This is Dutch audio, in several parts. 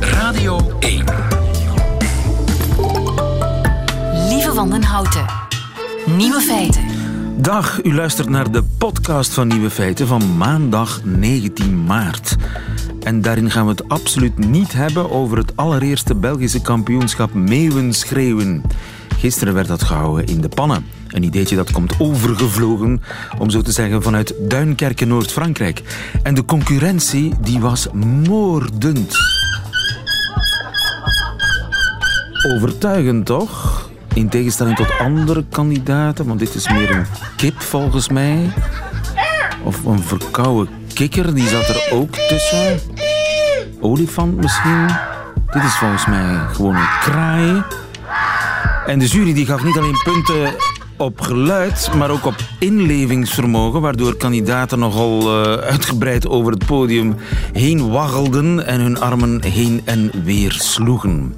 Radio 1. Lieve van den Houten. Nieuwe feiten. Dag, u luistert naar de podcast van Nieuwe Feiten van maandag 19 maart. En daarin gaan we het absoluut niet hebben over het allereerste Belgische kampioenschap Meeuwen schreeuwen. Gisteren werd dat gehouden in de pannen. Een ideetje dat komt overgevlogen, om zo te zeggen, vanuit Duinkerke, Noord-Frankrijk. En de concurrentie, die was moordend. Overtuigend, toch? In tegenstelling tot andere kandidaten, want dit is meer een kip volgens mij. Of een verkoude kikker, die zat er ook tussen. Olifant misschien. Dit is volgens mij gewoon een kraai. En de jury die gaf niet alleen punten op geluid, maar ook op inlevingsvermogen, waardoor kandidaten nogal uh, uitgebreid over het podium heen waggelden en hun armen heen en weer sloegen.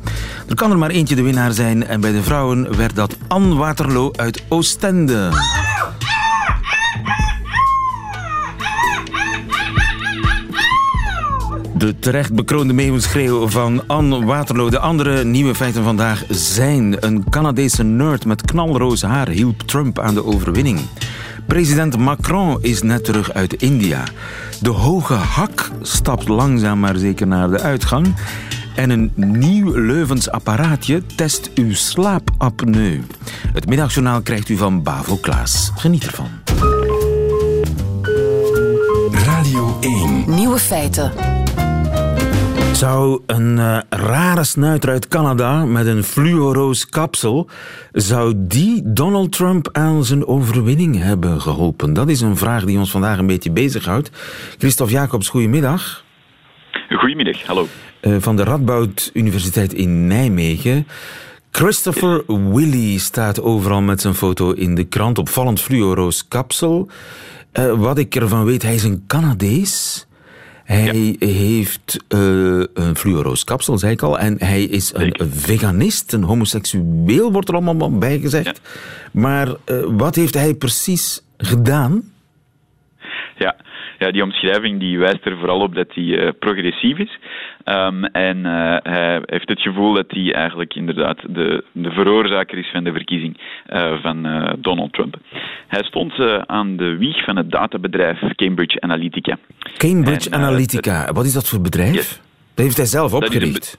Er kan er maar eentje de winnaar zijn en bij de vrouwen werd dat Anne Waterloo uit Oostende. De terecht bekroonde meeuwenschreeuw van Anne Waterloo. De andere nieuwe feiten vandaag zijn... een Canadese nerd met knalroze haar hielp Trump aan de overwinning. President Macron is net terug uit India. De hoge hak stapt langzaam maar zeker naar de uitgang. En een nieuw Leuvens apparaatje test uw slaapapneu. Het middagjournaal krijgt u van Bavo Klaas. Geniet ervan. Radio 1. Nieuwe feiten. Zou een uh, rare snuiter uit Canada met een fluoroos kapsel, zou die Donald Trump aan zijn overwinning hebben geholpen? Dat is een vraag die ons vandaag een beetje bezighoudt. Christophe Jacobs, goedemiddag. Goedemiddag, hallo. Uh, van de Radboud Universiteit in Nijmegen. Christopher Willy staat overal met zijn foto in de krant. Opvallend fluoroos kapsel. Uh, wat ik ervan weet, hij is een Canadees. Hij ja. heeft uh, een fluoroos kapsel, zei ik al. En hij is een, een veganist, een homoseksueel, wordt er allemaal bij gezegd. Ja. Maar uh, wat heeft hij precies gedaan? Ja. Ja, die omschrijving die wijst er vooral op dat hij uh, progressief is. Um, en uh, hij heeft het gevoel dat hij eigenlijk inderdaad de, de veroorzaker is van de verkiezing uh, van Donald Trump. Hij stond aan de wieg van het databedrijf Cambridge Analytica. Cambridge en, Analytica, wat is dat voor bedrijf? Yes. Dat heeft hij zelf opgericht.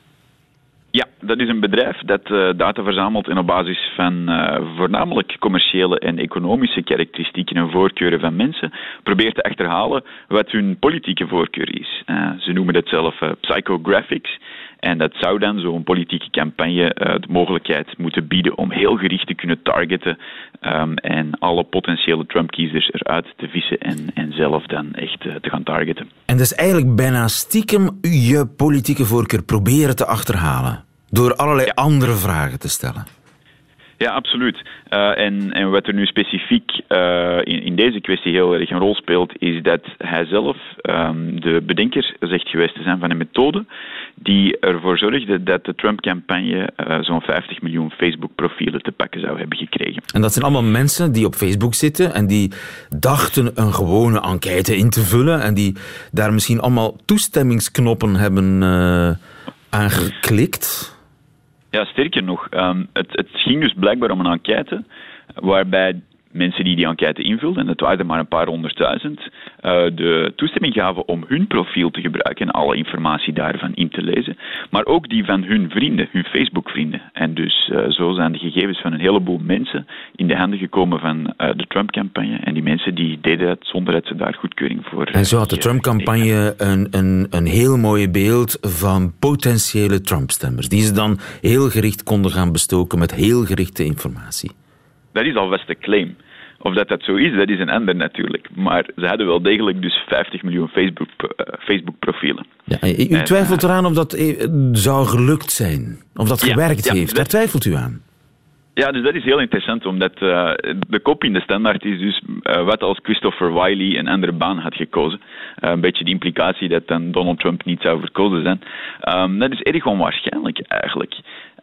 Ja, dat is een bedrijf dat uh, data verzamelt en op basis van uh, voornamelijk commerciële en economische karakteristieken en voorkeuren van mensen probeert te achterhalen wat hun politieke voorkeur is. Uh, ze noemen dat zelf psychographics. En dat zou dan zo'n politieke campagne de mogelijkheid moeten bieden om heel gericht te kunnen targeten um, en alle potentiële Trump-kiezers eruit te vissen en, en zelf dan echt te gaan targeten. En dat is eigenlijk bijna stiekem je politieke voorkeur proberen te achterhalen. Door allerlei ja. andere vragen te stellen. Ja, absoluut. Uh, en, en wat er nu specifiek uh, in, in, deze kwestie heel erg een rol speelt, is dat hij zelf um, de bedenker zegt geweest te zijn van een methode die ervoor zorgde dat de Trump-campagne uh, zo'n 50 miljoen Facebook-profielen te pakken zou hebben gekregen. En dat zijn allemaal mensen die op Facebook zitten en die dachten een gewone enquête in te vullen en die daar misschien allemaal toestemmingsknoppen hebben aangeklikt. Ja, sterker nog, um, het, het ging dus blijkbaar om een enquête waarbij mensen die die enquête invulden, en dat waren maar een paar honderdduizend, uh, de toestemming gaven om hun profiel te gebruiken en alle informatie daarvan in te lezen, maar ook die van hun vrienden, hun Facebook-vrienden. En dus uh, zo zijn de gegevens van een heleboel mensen in de handen gekomen van uh, de Trump-campagne. En die mensen die deden dat zonder dat ze daar goedkeuring voor En zo had de Trump-campagne een, een, een heel mooi beeld van potentiële Trump-stemmers, die ze dan heel gericht konden gaan bestoken met heel gerichte informatie dat is alvast de claim. Of dat dat zo is, dat is een ander natuurlijk. Maar ze hadden wel degelijk dus 50 miljoen Facebook, uh, Facebook profielen. Ja, u twijfelt eraan of dat zou gelukt zijn? Of dat gewerkt ja, ja, heeft? Daar twijfelt u aan? Ja, dus dat is heel interessant, omdat uh, de kop in de standaard is dus uh, wat als Christopher Wiley een andere baan had gekozen. Uh, een beetje de implicatie dat dan Donald Trump niet zou verkozen zijn. Um, dat is erg onwaarschijnlijk eigenlijk.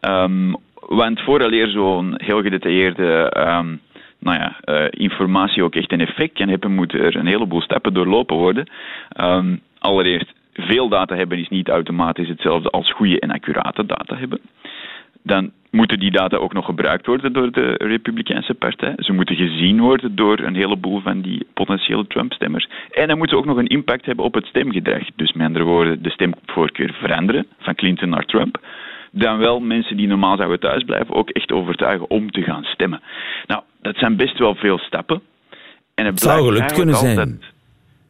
Um, want vooraleer zo'n heel gedetailleerde um, nou ja, uh, informatie ook echt een effect kan hebben, moeten er een heleboel stappen doorlopen worden. Um, allereerst veel data hebben is niet automatisch hetzelfde als goede en accurate data hebben. Dan moeten die data ook nog gebruikt worden door de Republikeinse partij. Ze moeten gezien worden door een heleboel van die potentiële Trump-stemmers. En dan moeten ze ook nog een impact hebben op het stemgedrag. Dus met andere woorden, de stemvoorkeur veranderen van Clinton naar Trump dan wel mensen die normaal zouden thuisblijven ook echt overtuigen om te gaan stemmen. Nou, dat zijn best wel veel stappen. En het, zou gelukt kunnen zijn.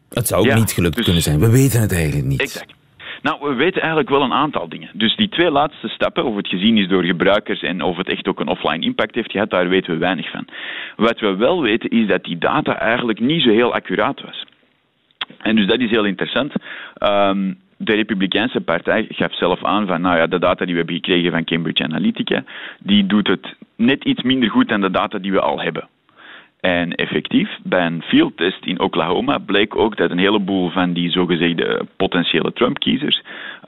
Het zou ook niet gelukt dus- kunnen zijn. We weten het eigenlijk niet. Exact. Nou, we weten eigenlijk wel een aantal dingen. Dus die twee laatste stappen, of het gezien is door gebruikers en of het echt ook een offline impact heeft gehad, daar weten we weinig van. Wat we wel weten is dat die data eigenlijk niet zo heel accuraat was. En dus dat is heel interessant. Um, de Republikeinse partij gaf zelf aan van, nou ja, de data die we hebben gekregen van Cambridge Analytica, die doet het net iets minder goed dan de data die we al hebben. En effectief, bij een fieldtest in Oklahoma bleek ook dat een heleboel van die zogezegde potentiële Trump-kiezers,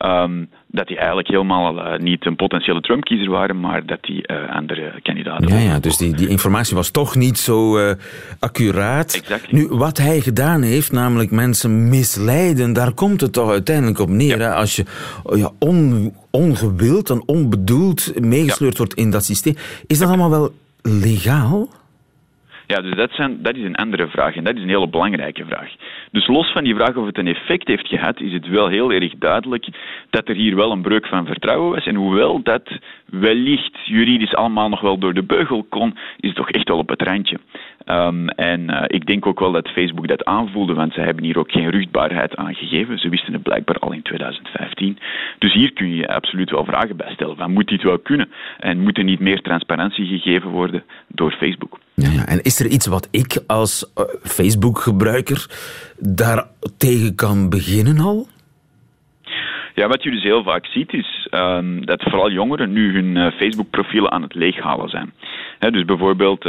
um, dat die eigenlijk helemaal uh, niet een potentiële Trump-kiezer waren, maar dat die uh, andere kandidaten Ja, ja dus die, die informatie was toch niet zo uh, accuraat. Exactly. Nu, wat hij gedaan heeft, namelijk mensen misleiden, daar komt het toch uiteindelijk op neer. Ja. Hè? Als je ja, on, ongewild en onbedoeld meegesleurd ja. wordt in dat systeem. Is dat allemaal wel legaal? Ja, dus dat, zijn, dat is een andere vraag en dat is een hele belangrijke vraag. Dus los van die vraag of het een effect heeft gehad, is het wel heel erg duidelijk dat er hier wel een breuk van vertrouwen was. En hoewel dat wellicht juridisch allemaal nog wel door de beugel kon, is het toch echt wel op het randje. Um, en uh, ik denk ook wel dat Facebook dat aanvoelde, want ze hebben hier ook geen rugbaarheid aangegeven. Ze wisten het blijkbaar al in 2015. Dus hier kun je absoluut wel vragen bij stellen. Van, moet dit wel kunnen? En moet er niet meer transparantie gegeven worden door Facebook? Ja, ja. En is er iets wat ik als uh, Facebook-gebruiker daar tegen kan beginnen al? Ja, wat je dus heel vaak ziet is um, dat vooral jongeren nu hun uh, Facebook-profielen aan het leeghalen zijn. He, dus bijvoorbeeld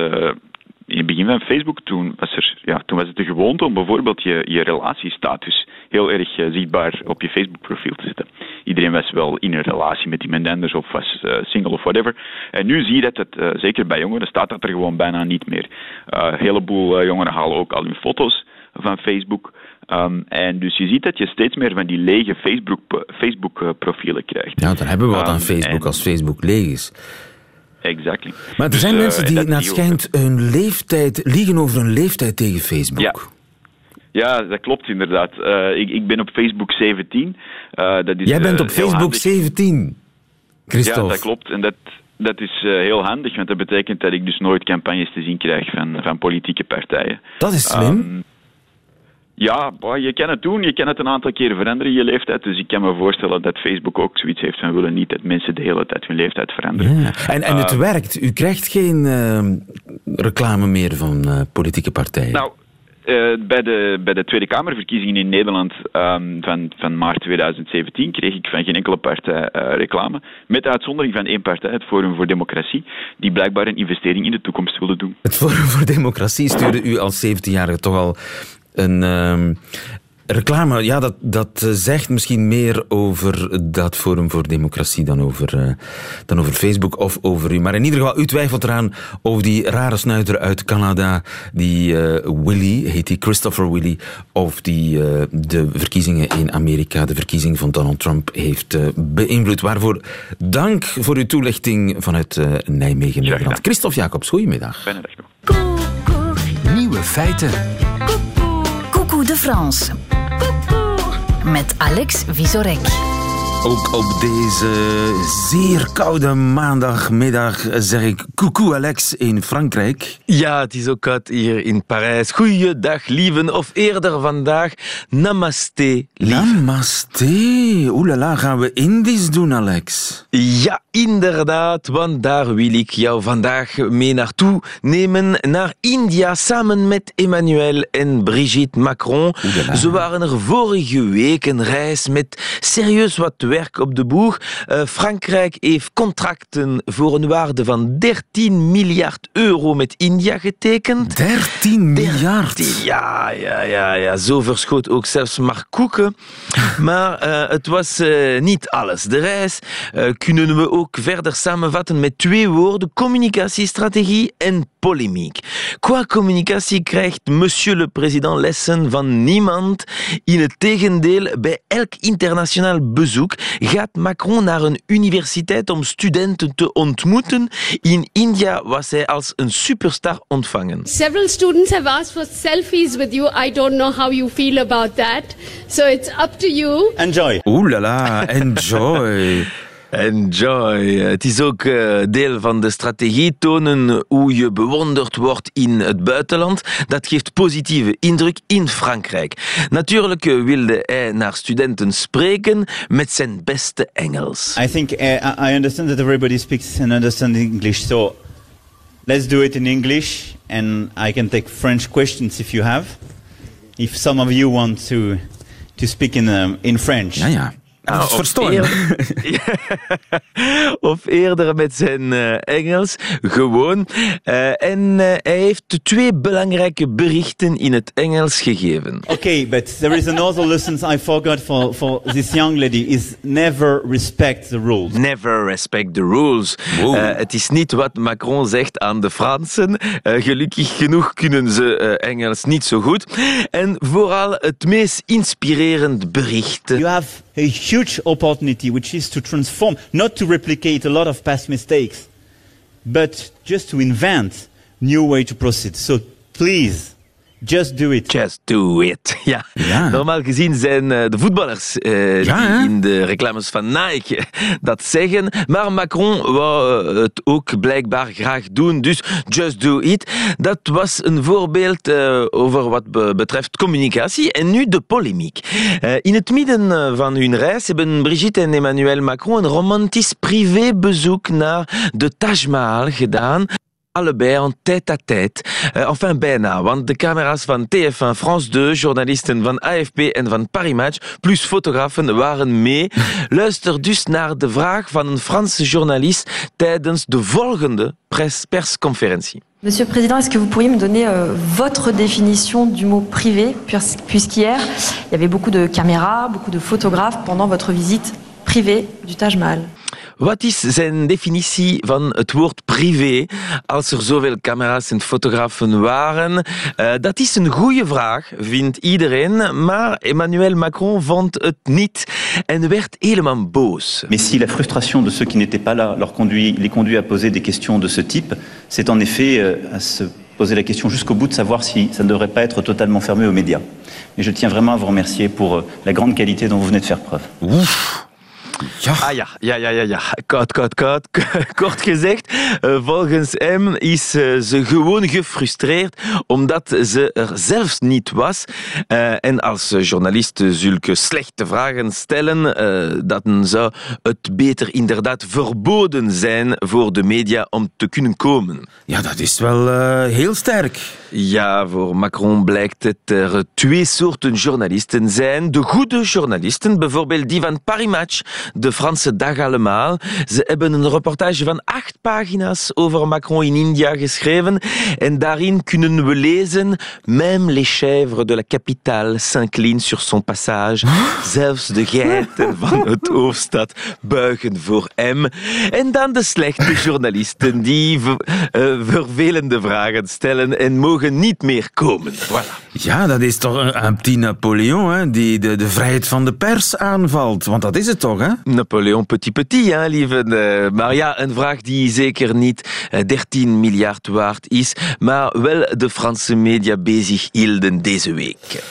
in het begin van Facebook, toen was, er, ja, toen was het de gewoonte om bijvoorbeeld je, je relatiestatus heel erg uh, zichtbaar op je Facebook-profiel te zetten. Iedereen was wel in een relatie met iemand anders of was uh, single of whatever. En nu zie je dat het, uh, zeker bij jongeren, staat dat er gewoon bijna niet meer. een heleboel jongeren halen ook al hun foto's van Facebook. Um, en dus je ziet dat je steeds meer van die lege Facebook-profielen Facebook krijgt. Ja, dan hebben we wat aan Facebook en... als Facebook leeg is. Exactly. Maar er dus, zijn uh, mensen die, naar het schijnt, hun leeftijd, liegen over hun leeftijd tegen Facebook. Ja. Ja, dat klopt inderdaad. Uh, ik, ik ben op Facebook 17. Uh, dat is, Jij bent op Facebook 17, Christophe. Ja, dat klopt. En dat, dat is heel handig, want dat betekent dat ik dus nooit campagnes te zien krijg van, van politieke partijen. Dat is slim. Um, ja, je kan het doen. Je kan het een aantal keren veranderen, je leeftijd. Dus ik kan me voorstellen dat Facebook ook zoiets heeft van willen niet dat mensen de hele tijd hun leeftijd veranderen. Ja. En, en het uh, werkt. U krijgt geen uh, reclame meer van uh, politieke partijen. Nou, bij, de, bij de Tweede Kamerverkiezingen in Nederland um, van, van maart 2017 kreeg ik van geen enkele partij reclame. Met uitzondering van één partij, het Forum voor Democratie, die blijkbaar een investering in de toekomst wilde doen. Het Forum voor Democratie stuurde u als 17-jarige toch al een uh, reclame. Ja, dat, dat zegt misschien meer over dat Forum voor Democratie dan over, uh, dan over Facebook of over u. Maar in ieder geval, u twijfelt eraan over die rare snuiter uit Canada, die uh, Willy, heet die Christopher Willy, of die uh, de verkiezingen in Amerika, de verkiezing van Donald Trump, heeft beïnvloed. Waarvoor dank voor uw toelichting vanuit Nijmegen, Nederland. Christophe Jacobs, goedemiddag. Fijne dag nog. Nieuwe feiten. De France. Met Alex Visorek. Ook op deze zeer koude maandagmiddag zeg ik coucou Alex in Frankrijk. Ja, het is ook koud hier in Parijs. Goeiedag, lieven. Of eerder vandaag, namaste, lief. Namaste. Oelala, gaan we Indisch doen, Alex? Ja, inderdaad, want daar wil ik jou vandaag mee naartoe nemen. Naar India, samen met Emmanuel en Brigitte Macron. Oelala. Ze waren er vorige week een reis met serieus wat werk op de boeg. Uh, Frankrijk heeft contracten voor een waarde van 13 miljard euro met India getekend. 13 miljard? 13, ja, ja, ja, ja, zo verschoot ook zelfs Mark Koeken. Maar uh, het was uh, niet alles. De reis kunnen we ook verder samenvatten met twee woorden: communicatiestrategie en polemiek. Qua communicatie krijgt monsieur le président lessen van niemand. In het tegendeel, bij elk internationaal bezoek gaat Macron naar een universiteit om studenten te ontmoeten. In India was hij als een superstar ontvangen. Several students have asked for selfies with you. I don't know how you feel about that. So it's up to you. Enjoy. Oeh la la, enjoy. Enjoy. Het is ook uh, deel van de strategie tonen hoe je bewonderd wordt in het buitenland. Dat geeft positieve indruk in Frankrijk. Natuurlijk wilde hij naar studenten spreken met zijn beste Engels. I think uh, I understand that everybody speaks and understands English, so let's do it in English and I can take French questions if you have. If some of you want to to speak in um, in French. Ja, ja. Nou, of, of, eerder, of eerder met zijn uh, Engels, gewoon. Uh, en uh, hij heeft twee belangrijke berichten in het Engels gegeven. Okay, but there is another lesson I forgot for, for this young lady is never respect the rules. Never respect the rules. het is niet wat Macron zegt aan de Fransen. gelukkig genoeg kunnen ze Engels niet zo goed. En vooral het meest inspirerend bericht. You have a huge opportunity, which is to transform, not to replicate a lot of past mistakes, but just to invent new way to proceed. So please, Just do it. Just do it. Ja. ja. Normaal gezien zijn uh, de voetballers ja, die in de reclames van Nike dat zeggen. Maar Macron wou uh, het ook blijkbaar graag doen. Dus just do it. Dat was een voorbeeld over wat be betreft communicatie. En nu de polemiek. in het midden van hun reis hebben Brigitte en Emmanuel Macron een romantisch privébezoek naar de Taj Mahal gedaan. Allebei en tête-à-tête. Uh, enfin bijna, want de camera's van TF1, France 2, journalisten van AFP en van Paris Match, plus fotografen waren mee. Luister dus naar de vraag van een Franse journalist tijdens de volgende pers persconferentie. Monsieur le Président, est-ce que vous pourriez me donner euh, votre définition du mot privé, puisqu'hier, il y avait beaucoup de caméras, beaucoup de photographes pendant votre visite privée du Taj Mahal Wat is zijn definitie van het woord privé? Als er zoveel camera's en fotografen waren? Uh, dat is een goede vraag, vindt iedereen, maar Emmanuel Macron vond het niet en werd helemaal boos. Mais si la frustration de ceux qui n'étaient pas là leur conduit, les conduit à poser des questions de ce type, c'est en effet euh, à se poser la question jusqu'au bout de savoir si ça ne devrait pas être totalement fermé aux médias. Et je tiens vraiment à vous remercier pour euh, la grande qualité dont vous venez de faire preuve. Ouf. Ja. Ah ja, ja, ja, ja, ja. Koud, koud, koud. Kort gezegd, eh, volgens hem is eh, ze gewoon gefrustreerd omdat ze er zelfs niet was. Uh, en als journalist zulke slechte vragen stellen, dan zou het beter inderdaad verboden zijn voor de media om te kunnen komen. Ja, dat is wel uh, heel sterk. Ja, voor Macron blijkt het er twee soorten journalisten zijn. De goede journalisten, bijvoorbeeld die van Paris Match, de Franse dag allemaal. Ze hebben een reportage van acht pagina's over Macron in India geschreven. En daarin kunnen we lezen... Même les chèvres de la capitale s'inclinent sur son passage. Zelfs de geiten van het hoofdstad buigen voor hem. En dan de slechte journalisten die uh, vervelende vragen stellen en mogen niet meer komen. Voilà. Ja, dat is toch een, een petit Napoleon, hè, die de, de vrijheid van de pers aanvalt. Want dat is het toch, hè? Napoleon petit petit, hè, lieve. Uh, maar ja, een vraag die zeker niet 13 uh, miljard waard is, maar wel de Franse media bezig hielden deze week.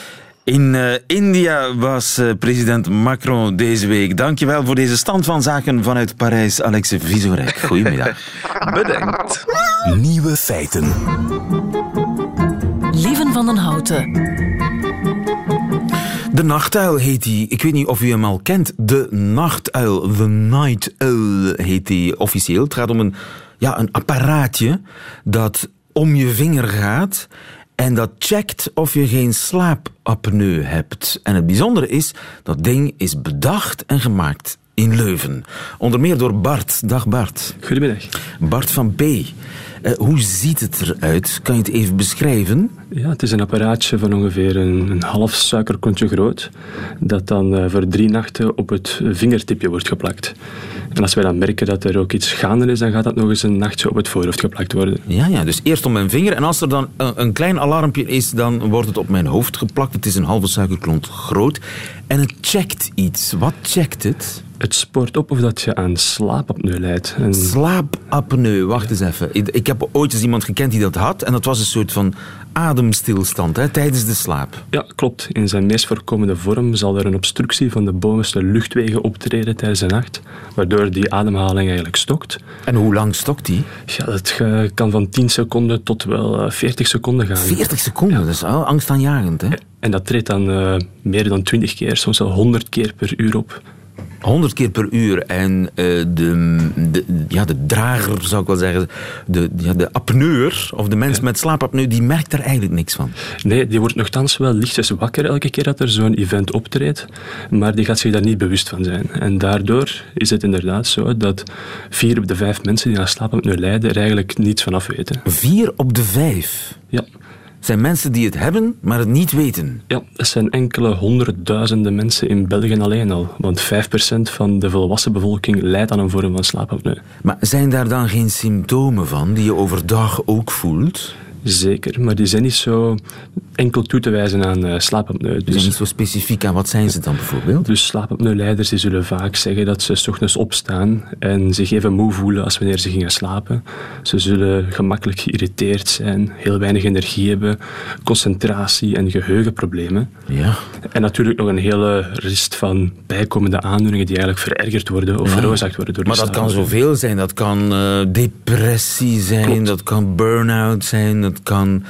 In uh, India was uh, president Macron deze week. Dankjewel voor deze stand van zaken vanuit Parijs, Alexe Visorek. Goedemiddag. Bedankt. Nieuwe feiten. Van den Houten. De nachtuil heet hij. Ik weet niet of u hem al kent. De nachtuil. The Night Owl heet hij officieel. Het gaat om een, ja, een apparaatje dat om je vinger gaat en dat checkt of je geen slaapapneu hebt. En het bijzondere is, dat ding is bedacht en gemaakt in Leuven. Onder meer door Bart. Dag Bart. Goedemiddag. Bart van P. Eh, hoe ziet het eruit? Kan je het even beschrijven? Ja, het is een apparaatje van ongeveer een, een half suikerkontje groot, dat dan eh, voor drie nachten op het vingertipje wordt geplakt. En als wij dan merken dat er ook iets gaande is, dan gaat dat nog eens een nachtje op het voorhoofd geplakt worden. Ja, ja, dus eerst op mijn vinger. En als er dan een, een klein alarmpje is, dan wordt het op mijn hoofd geplakt. Het is een halve suikerklont groot. En het checkt iets. Wat checkt het? Het spoort op of dat je aan slaapapneu leidt. En Slaapapneu, wacht eens even. Ik, ik heb ooit eens iemand gekend die dat had. En dat was een soort van ademstilstand hè, tijdens de slaap. ja, klopt. In zijn meest voorkomende vorm zal er een obstructie van de bovenste luchtwegen optreden tijdens de nacht, waardoor die ademhaling eigenlijk stokt. En hoe lang stokt die? Ja, dat eh, kan van 10 seconden tot wel eh, 40 seconden gaan. 40 seconden, dat is angstaanjagend. Hè? En dat treedt dan eh, meer dan 20 keer, soms wel 100 keer per uur op. 100 keer per uur. En eh, de, de, ja, de drager, zou ik wel zeggen, de, ja, de apneur, of de mens met slaapapneu, die merkt er eigenlijk niks van. Nee, die wordt nogthans wel lichtjes wakker elke keer dat er zo'n event optreedt, maar die gaat zich daar niet bewust van zijn. En daardoor is het inderdaad zo dat vier op de vijf mensen die aan slaapapneu lijden er eigenlijk niets van af weten. Vier op de vijf Ja. Zijn mensen die het hebben, maar het niet weten. Ja, dat zijn enkele honderdduizenden mensen in België alleen al. Want 5% van de volwassen bevolking lijdt aan een vorm van slaapapneu. Maar zijn daar dan geen symptomen van die je overdag ook voelt? Zeker, maar die zijn niet zo enkel toe te wijzen aan slaapapneu. Die zijn niet zo specifiek aan wat zijn ze dan bijvoorbeeld? Dus slaapapneuleiders die zullen vaak zeggen dat ze 's ochtends opstaan en zich even moe voelen als wanneer ze gingen slapen. Ze zullen gemakkelijk geïrriteerd zijn, heel weinig energie hebben, concentratie- en geheugenproblemen. Ja. En natuurlijk nog een hele rest van bijkomende aandoeningen die eigenlijk verergerd worden of Ja. veroorzaakt worden door Maar de dat kan zoveel zijn. Dat kan eh, depressie zijn, Klopt. dat kan burn-out zijn, dat kan...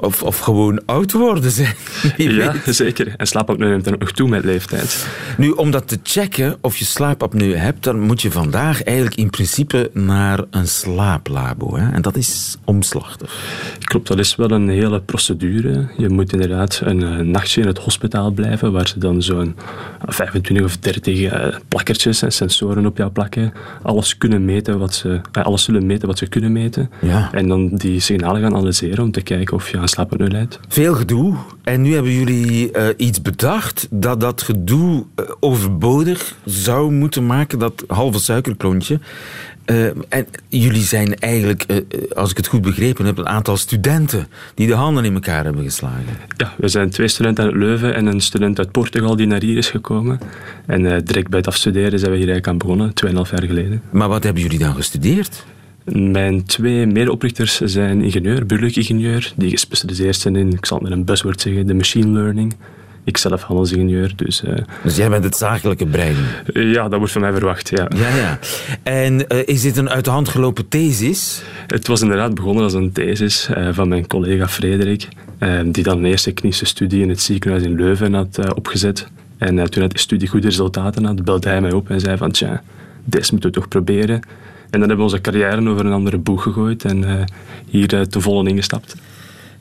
Of, of gewoon oud worden zijn. Ja, weet. zeker. En slaapapneu neemt dan ook nog toe met leeftijd. Nu, om dat te checken of je slaapapneu hebt, dan moet je vandaag eigenlijk in principe naar een slaaplabo. Hè? En dat is omslachtig. Klopt, dat is wel een hele procedure. Je moet inderdaad een eh, nachtje in het hospitaal blijven, waar ze dan zo'n 25 of 30 eh, plakkertjes en sensoren op jou plakken. Alles, kunnen meten wat ze, eh, alles zullen meten wat ze kunnen meten. Ja. En dan die signalen gaan analyseren om te kijken of je aan slaapapneu leidt. Veel gedoe. En nu hebben jullie eh, iets bedacht dat dat gedoe eh, overbodig zou moeten maken, dat halve suikerklontje. Eh, en jullie zijn eigenlijk, als ik het goed begrepen heb, een aantal studenten die de handen in elkaar hebben geslagen. Ja, we zijn twee studenten uit Leuven en een student uit Portugal die naar hier is gekomen. En direct bij het afstuderen zijn we hier eigenlijk aan begonnen, 2,5 jaar geleden. Maar wat hebben jullie dan gestudeerd? Mijn twee medeoprichters zijn ingenieur, burgerlijk ingenieur, die gespecialiseerd zijn in, ik zal het met een buzzword zeggen, de machine learning. Ik zelf handelsingenieur, dus eh, Dus jij bent het zakelijke brein. ja, dat wordt van mij verwacht, ja. Ja, ja. En eh, is dit een uit de hand gelopen thesis? Het was inderdaad begonnen als een thesis eh, van mijn collega Frederik, eh, die dan een eerste klinische studie in het ziekenhuis in Leuven had eh, opgezet. En eh, toen hij die studie goede resultaten had, belde hij mij op en zei van, tja, deze moeten we toch proberen. En dan hebben we onze carrière over een andere boeg gegooid en eh, hier eh, te volle ingestapt.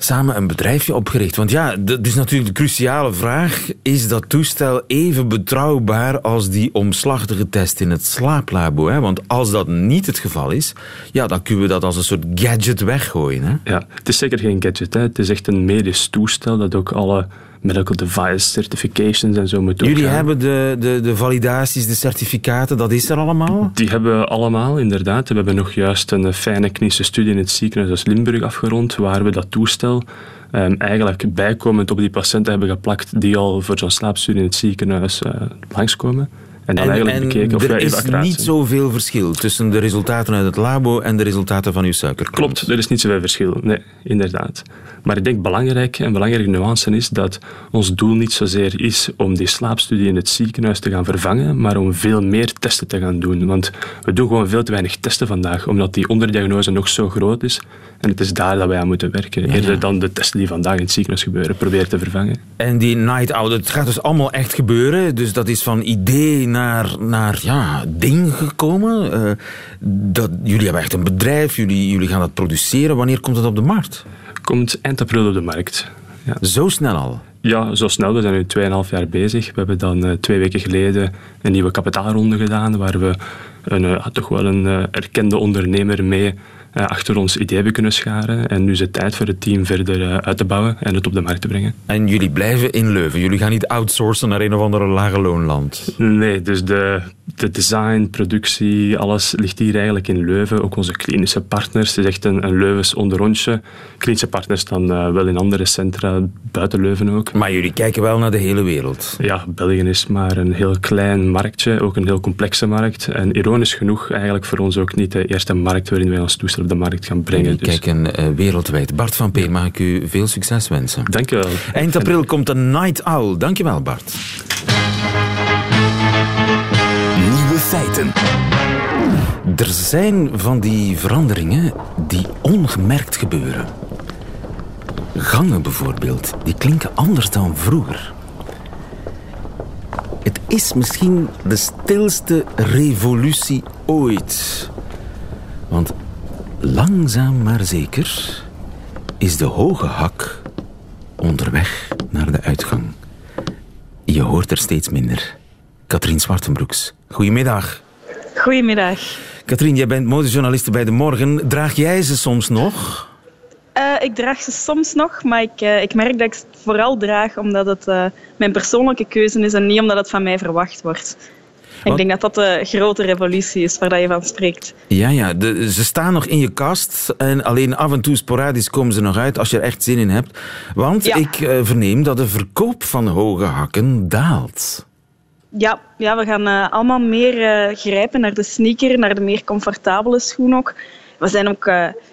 Samen een bedrijfje opgericht. Want ja, dat is natuurlijk de cruciale vraag. Is dat toestel even betrouwbaar als die omslachtige test in het slaaplabo? Hè? Want als dat niet het geval is, ja, dan kunnen we dat als een soort gadget weggooien. Hè? Ja, het is zeker geen gadget. Hè. Het is echt een medisch toestel dat ook alle medical device certifications en zo moet Jullie hebben de, de, de validaties, de certificaten, dat is er allemaal? Die hebben we allemaal, inderdaad. We hebben nog juist een fijne klinische studie in het ziekenhuis als Limburg afgerond, waar we dat toestel ehm, eigenlijk bijkomend op die patiënten hebben geplakt die al voor zo'n slaapstudie in het ziekenhuis eh, langskomen. En dan eigenlijk bekeken of er is accuraat niet zijn. zoveel verschil tussen de resultaten uit het labo en de resultaten van uw suiker. Klopt, er is niet zoveel verschil. Nee, inderdaad. Maar ik denk belangrijk, een belangrijke nuance is dat ons doel niet zozeer is om die slaapstudie in het ziekenhuis te gaan vervangen, maar om veel meer testen te gaan doen. Want we doen gewoon veel te weinig testen vandaag, omdat die onderdiagnose nog zo groot is. En het is daar dat wij aan moeten werken. Eerder dan de testen die vandaag in het ziekenhuis gebeuren, proberen te vervangen. En die night out, het gaat dus allemaal echt gebeuren. Dus dat is van idee naar, naar ja, ding gekomen. Eh, dat, jullie hebben echt een bedrijf, jullie, jullie gaan dat produceren. Wanneer komt het op de markt? Komt eind april op de markt. Ja. Zo snel al. Ja, zo snel. We zijn nu 2,5 jaar bezig. We hebben dan uh, twee weken geleden een nieuwe kapitaalronde gedaan, waar we een, uh, toch wel een erkende ondernemer mee achter ons idee hebben kunnen scharen. En nu is het tijd voor het team verder uh, uit te bouwen en het op de markt te brengen. En jullie blijven in Leuven? Jullie gaan niet outsourcen naar een of andere lage loonland? Nee, dus de, de design, productie, alles ligt hier eigenlijk in Leuven. Ook onze klinische partners. Het is echt een, een Leuvens onderrondje. Klinische partners dan uh, wel in andere centra, buiten Leuven ook. Maar jullie kijken wel naar de hele wereld? Ja, België is maar een heel klein marktje, ook een heel complexe markt. En ironisch genoeg eigenlijk voor ons ook niet de eerste markt waarin wij ons toestellen op de markt gaan brengen. Dus. Kijken uh, wereldwijd. Bart van P, mag ik u veel succes wensen. Dank je wel. Eind april komt de Night Owl. Dank je wel, Bart. Nieuwe feiten. Er zijn van die veranderingen die ongemerkt gebeuren. Gangen bijvoorbeeld, die klinken anders dan vroeger. Het is misschien de stilste revolutie ooit. Want langzaam maar zeker is de hoge hak onderweg naar de uitgang. Je hoort er steeds minder. Katrien Zwartenbroeks, goedemiddag. Goedemiddag. Katrien, jij bent modejournaliste bij De Morgen. Draag jij ze soms nog? Uh, ik draag ze soms nog, maar ik, uh, ik merk dat ik ze vooral draag omdat het uh, mijn persoonlijke keuze is en niet omdat het van mij verwacht wordt. Ik denk dat dat de grote revolutie is waar je van spreekt. Ja, ja. De, ze staan nog in je kast en alleen af en toe sporadisch komen ze nog uit als je er echt zin in hebt. Want ja. ik uh, verneem dat de verkoop van hoge hakken daalt. Ja, ja we gaan uh, allemaal meer uh, grijpen naar de sneaker, naar de meer comfortabele schoen ook. We zijn ook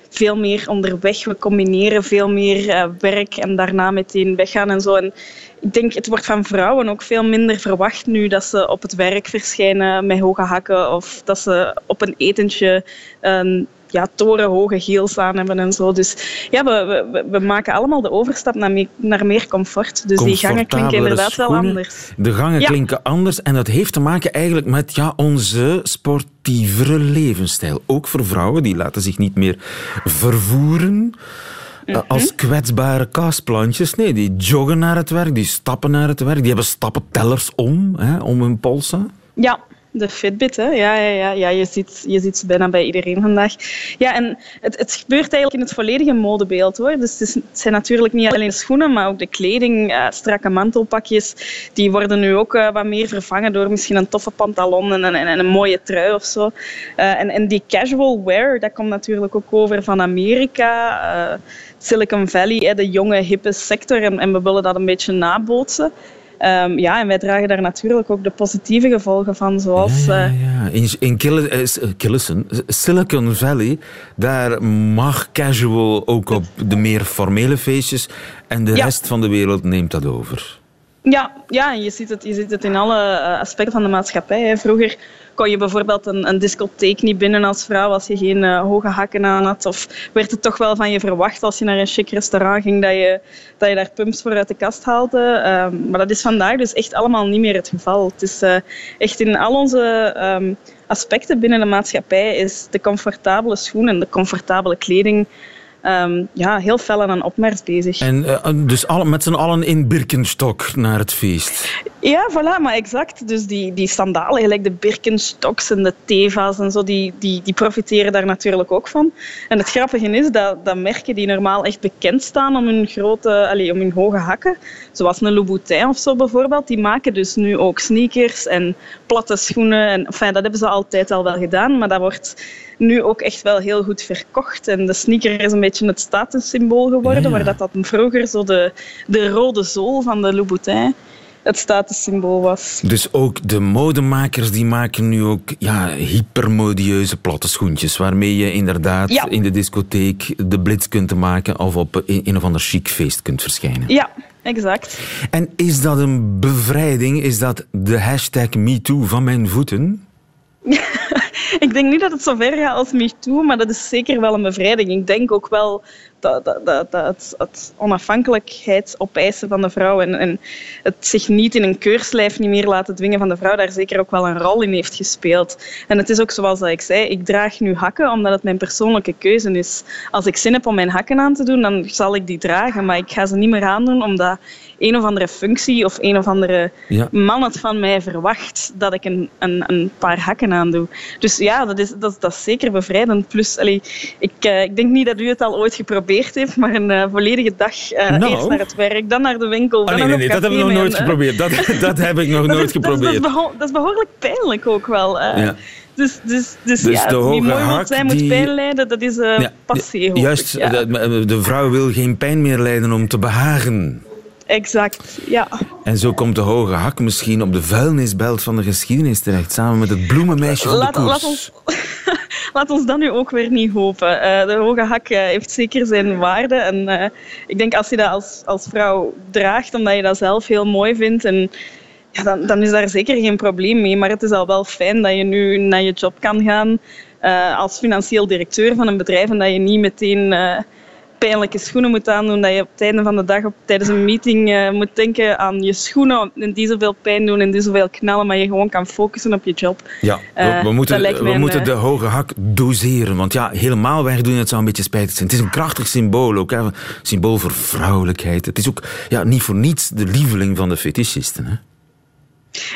veel meer onderweg. We combineren veel meer werk en daarna meteen weggaan en zo. En ik denk, het wordt van vrouwen ook veel minder verwacht nu dat ze op het werk verschijnen met hoge hakken of dat ze op een etentje een ja, torenhoge heels aan hebben en zo. Dus ja, we, we, we maken allemaal de overstap naar meer, naar meer comfort. Dus die gangen klinken inderdaad schoenen. wel anders. De gangen ja. klinken anders en dat heeft te maken eigenlijk met ja, onze sportievere levensstijl. Ook voor vrouwen, die laten zich niet meer vervoeren. Uh, als kwetsbare kastplantjes. Nee, die joggen naar het werk, die stappen naar het werk, die hebben stappentellers om, hè, om hun polsen. Ja, de Fitbit, hè? Ja, ja, ja, ja. Je, ziet, je ziet ze bijna bij iedereen vandaag. Ja, en het, het gebeurt eigenlijk in het volledige modebeeld, hoor. Dus het, is, het zijn natuurlijk niet alleen de schoenen, maar ook de kleding, uh, strakke mantelpakjes. Die worden nu ook uh, wat meer vervangen door misschien een toffe pantalon en, en, en een mooie trui of zo. Uh, en, en die casual wear, dat komt natuurlijk ook over van Amerika. Silicon Valley, de jonge, hippe sector. En, en we willen dat een beetje nabootsen. Um, ja, en wij dragen daar natuurlijk ook de positieve gevolgen van, zoals... Ja, ja, ja. In, in Killison, Silicon Valley, daar mag casual ook op de meer formele feestjes en de rest van de wereld neemt dat over. Ja, ja je, ziet het, je ziet het in alle aspecten van de maatschappij. Hè. Vroeger kon je bijvoorbeeld een, een discotheek niet binnen als vrouw als je geen uh, hoge hakken aan had. Of werd het toch wel van je verwacht als je naar een chic restaurant ging dat je, dat je daar pumps voor uit de kast haalde. Um, maar dat is vandaag dus echt allemaal niet meer het geval. Het is uh, echt in al onze um, aspecten binnen de maatschappij is de comfortabele schoen en de comfortabele kleding um, ja, heel fel aan een opmars bezig. En uh, dus alle, met z'n allen in Birkenstock naar het feest? Ja, voilà, maar exact. Dus die, die sandalen, gelijk de Birkenstocks en de Teva's en zo, die, die, die profiteren daar natuurlijk ook van. En het grappige is dat, dat merken die normaal echt bekend staan om hun grote, allez, om hun hoge hakken, zoals een Louboutin of zo bijvoorbeeld, die maken dus nu ook sneakers en platte schoenen. En, enfin, dat hebben ze altijd al wel gedaan, maar dat wordt nu ook echt wel heel goed verkocht. En de sneaker is een beetje het statussymbool geworden, ja, waar dat, dat vroeger zo de, de rode zool van de Louboutin het statussymbool was. Dus ook de modemakers die maken nu ook ja, hypermodieuze platte schoentjes, waarmee je inderdaad ja. in de discotheek de blitz kunt maken of op een of ander chic feest kunt verschijnen. Ja, exact. En is dat een bevrijding? Is dat de hashtag MeToo van mijn voeten? ik denk niet dat het zo ver gaat als MeToo, maar dat is zeker wel een bevrijding. Ik denk ook wel dat, dat, dat, dat het, onafhankelijkheid opeisen van de vrouw en, en het zich niet in een keurslijf niet meer laten dwingen van de vrouw, daar zeker ook wel een rol in heeft gespeeld. En het is ook zoals dat ik zei, ik draag nu hakken omdat het mijn persoonlijke keuze is. Als ik zin heb om mijn hakken aan te doen, dan zal ik die dragen, maar ik ga ze niet meer aandoen omdat een of andere functie of een of andere Ja. man het van mij verwacht dat ik een, een, een paar hakken aandoe. Dus ja, dat is, dat, dat is zeker bevrijdend. Plus, allee, ik, eh, ik denk niet dat u het al ooit geprobeerd heeft, maar een eh, volledige dag eh, Nou. eerst naar het werk, dan naar de winkel, Ah, dan nee, nee, nee, dat hebben we nog nooit een, geprobeerd. Dat, dat heb ik nog dat nooit is- geprobeerd. Dat is, dat is behoorlijk pijnlijk ook wel. eh. Ja. Dus, dus, dus, Dus ja, de hoge wie mooi wil zijn moet die- pijn lijden, dat is eh Ja, passé, Juist, ik, ja. de, de vrouw wil geen pijn meer lijden om te behagen. Exact, ja. En zo komt de hoge hak misschien op de vuilnisbelt van de geschiedenis terecht, samen met het bloemenmeisje van de Laat, koers. laat, ons, laat ons dat nu ook weer niet hopen. Eh, de hoge hak eh, heeft zeker zijn waarde. En eh, ik denk als je dat als, als vrouw draagt, omdat je dat zelf heel mooi vindt, en, ja, dan, dan is daar zeker geen probleem mee. Maar het is al wel fijn dat je nu naar je job kan gaan als financieel directeur van een bedrijf en dat je niet meteen... eh, pijnlijke schoenen moet aandoen, dat je op het einde van de dag op, tijdens een meeting eh, moet denken aan je schoenen en die zoveel pijn doen en die zoveel knallen, maar je gewoon kan focussen op je job. Ja, we, Eh, we moeten, lijkt we een, moeten eh, de hoge hak doseren. Want ja, helemaal wegdoen, het zou een beetje spijtig zijn. Het is een krachtig symbool ook. Hè. Een symbool voor vrouwelijkheid. Het is ook ja, niet voor niets de lieveling van de fetischisten. Hè.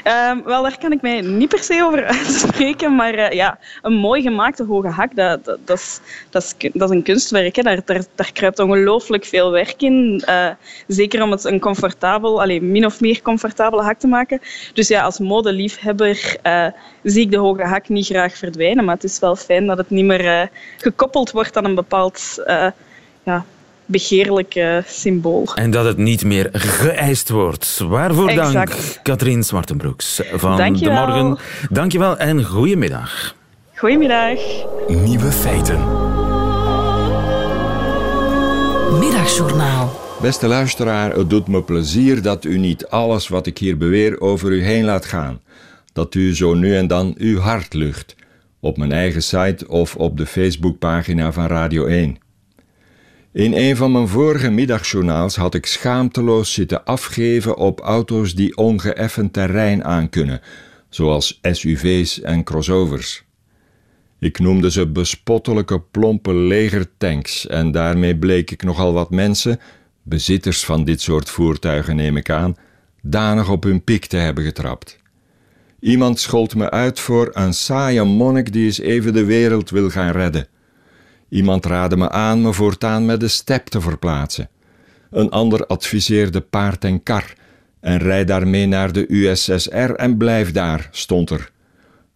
Ehm, wel, daar kan ik mij niet per se over uitspreken, maar eh, ja, een mooi gemaakte hoge hak, dat, dat, is, dat, is, dat is een kunstwerk. Hè. Daar, daar, daar kruipt ongelooflijk veel werk in. Eh, zeker om het een comfortabel, allee, min of meer comfortabele hak te maken. Dus ja, als modeliefhebber eh, zie ik de hoge hak niet graag verdwijnen, maar het is wel fijn dat het niet meer gekoppeld wordt aan een bepaald ja, begeerlijk eh, symbool. En dat het niet meer geëist wordt. Waarvoor dank. Katrien Zwartenbroeks van Dankjewel. De Morgen. Dankjewel en goedemiddag. Goedemiddag. Nieuwe feiten. Middagjournaal. Beste luisteraar, het doet me plezier dat u niet alles wat ik hier beweer over u heen laat gaan. Dat u zo nu en dan uw hart lucht. Op mijn eigen site of op de Facebookpagina van Radio 1. In een van mijn vorige middagjournaals had ik schaamteloos zitten afgeven op auto's die ongeëffend terrein aankunnen, zoals SUV's en crossovers. Ik noemde ze bespottelijke plompe legertanks en daarmee bleek ik nogal wat mensen, bezitters van dit soort voertuigen neem ik aan, danig op hun piek te hebben getrapt. Iemand schold me uit voor een saaie monnik die eens even de wereld wil gaan redden. Iemand raadde me aan me voortaan met de step te verplaatsen. Een ander adviseerde paard en kar en rijd daarmee naar de USSR en blijf daar, stond er.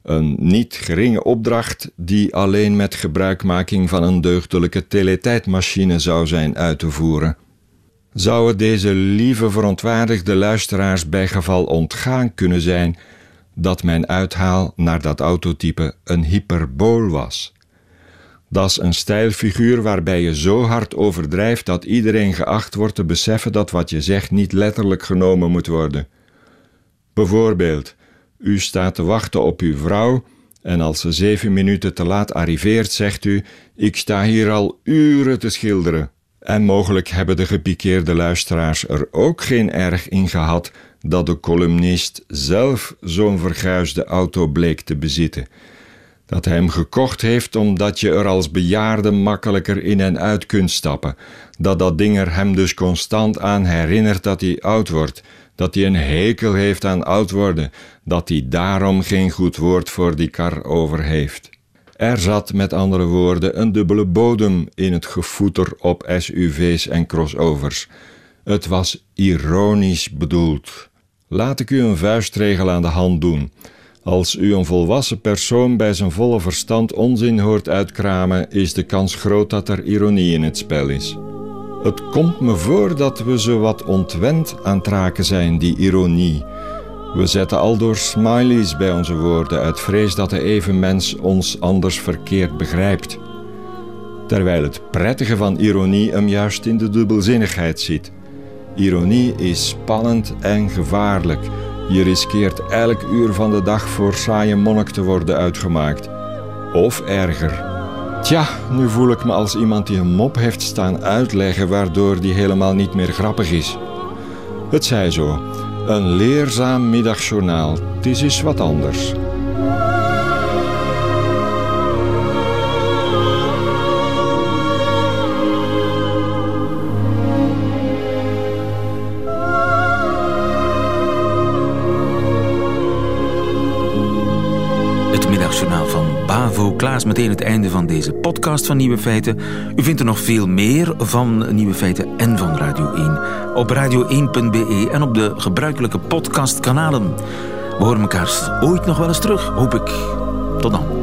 Een niet geringe opdracht die alleen met gebruikmaking van een deugdelijke teletijdmachine zou zijn uit te voeren. Zou het deze lieve verontwaardigde luisteraars bij geval ontgaan kunnen zijn dat mijn uithaal naar dat autotype een hyperbool was? Dat is een stijlfiguur waarbij je zo hard overdrijft dat iedereen geacht wordt te beseffen dat wat je zegt niet letterlijk genomen moet worden. Bijvoorbeeld, u staat te wachten op uw vrouw en als ze zeven minuten te laat arriveert, zegt u: Ik sta hier al uren te schilderen. En mogelijk hebben de gepikeerde luisteraars er ook geen erg in gehad dat de columnist zelf zo'n verguisde auto bleek te bezitten. Dat hij hem gekocht heeft omdat je er als bejaarde makkelijker in en uit kunt stappen. Dat dat ding er hem dus constant aan herinnert dat hij oud wordt. Dat hij een hekel heeft aan oud worden. Dat hij daarom geen goed woord voor die kar over heeft. Er zat met andere woorden een dubbele bodem in het gevoeter op SUV's en crossovers. Het was ironisch bedoeld. Laat ik u een vuistregel aan de hand doen. Als u een volwassen persoon bij zijn volle verstand onzin hoort uitkramen, is de kans groot dat er ironie in het spel is. Het komt me voor dat we ze wat ontwend aan het raken zijn, die ironie. We zetten al door smileys bij onze woorden uit vrees dat de evenmens ons anders verkeerd begrijpt. Terwijl het prettige van ironie hem juist in de dubbelzinnigheid zit. Ironie is spannend en gevaarlijk. Je riskeert elk uur van de dag voor saaie monnik te worden uitgemaakt. Of erger. Tja, nu voel ik me als iemand die een mop heeft staan uitleggen waardoor die helemaal niet meer grappig is. Het zij zo. Een leerzaam middagjournaal. Het is eens wat anders. Middagjournaal van Bavo Klaas. Meteen het einde van deze podcast van Nieuwe Feiten. U vindt er nog veel meer van Nieuwe Feiten en van Radio 1 op radio1.be en op de gebruikelijke podcastkanalen. We horen elkaar ooit nog wel eens terug, hoop ik. Tot dan.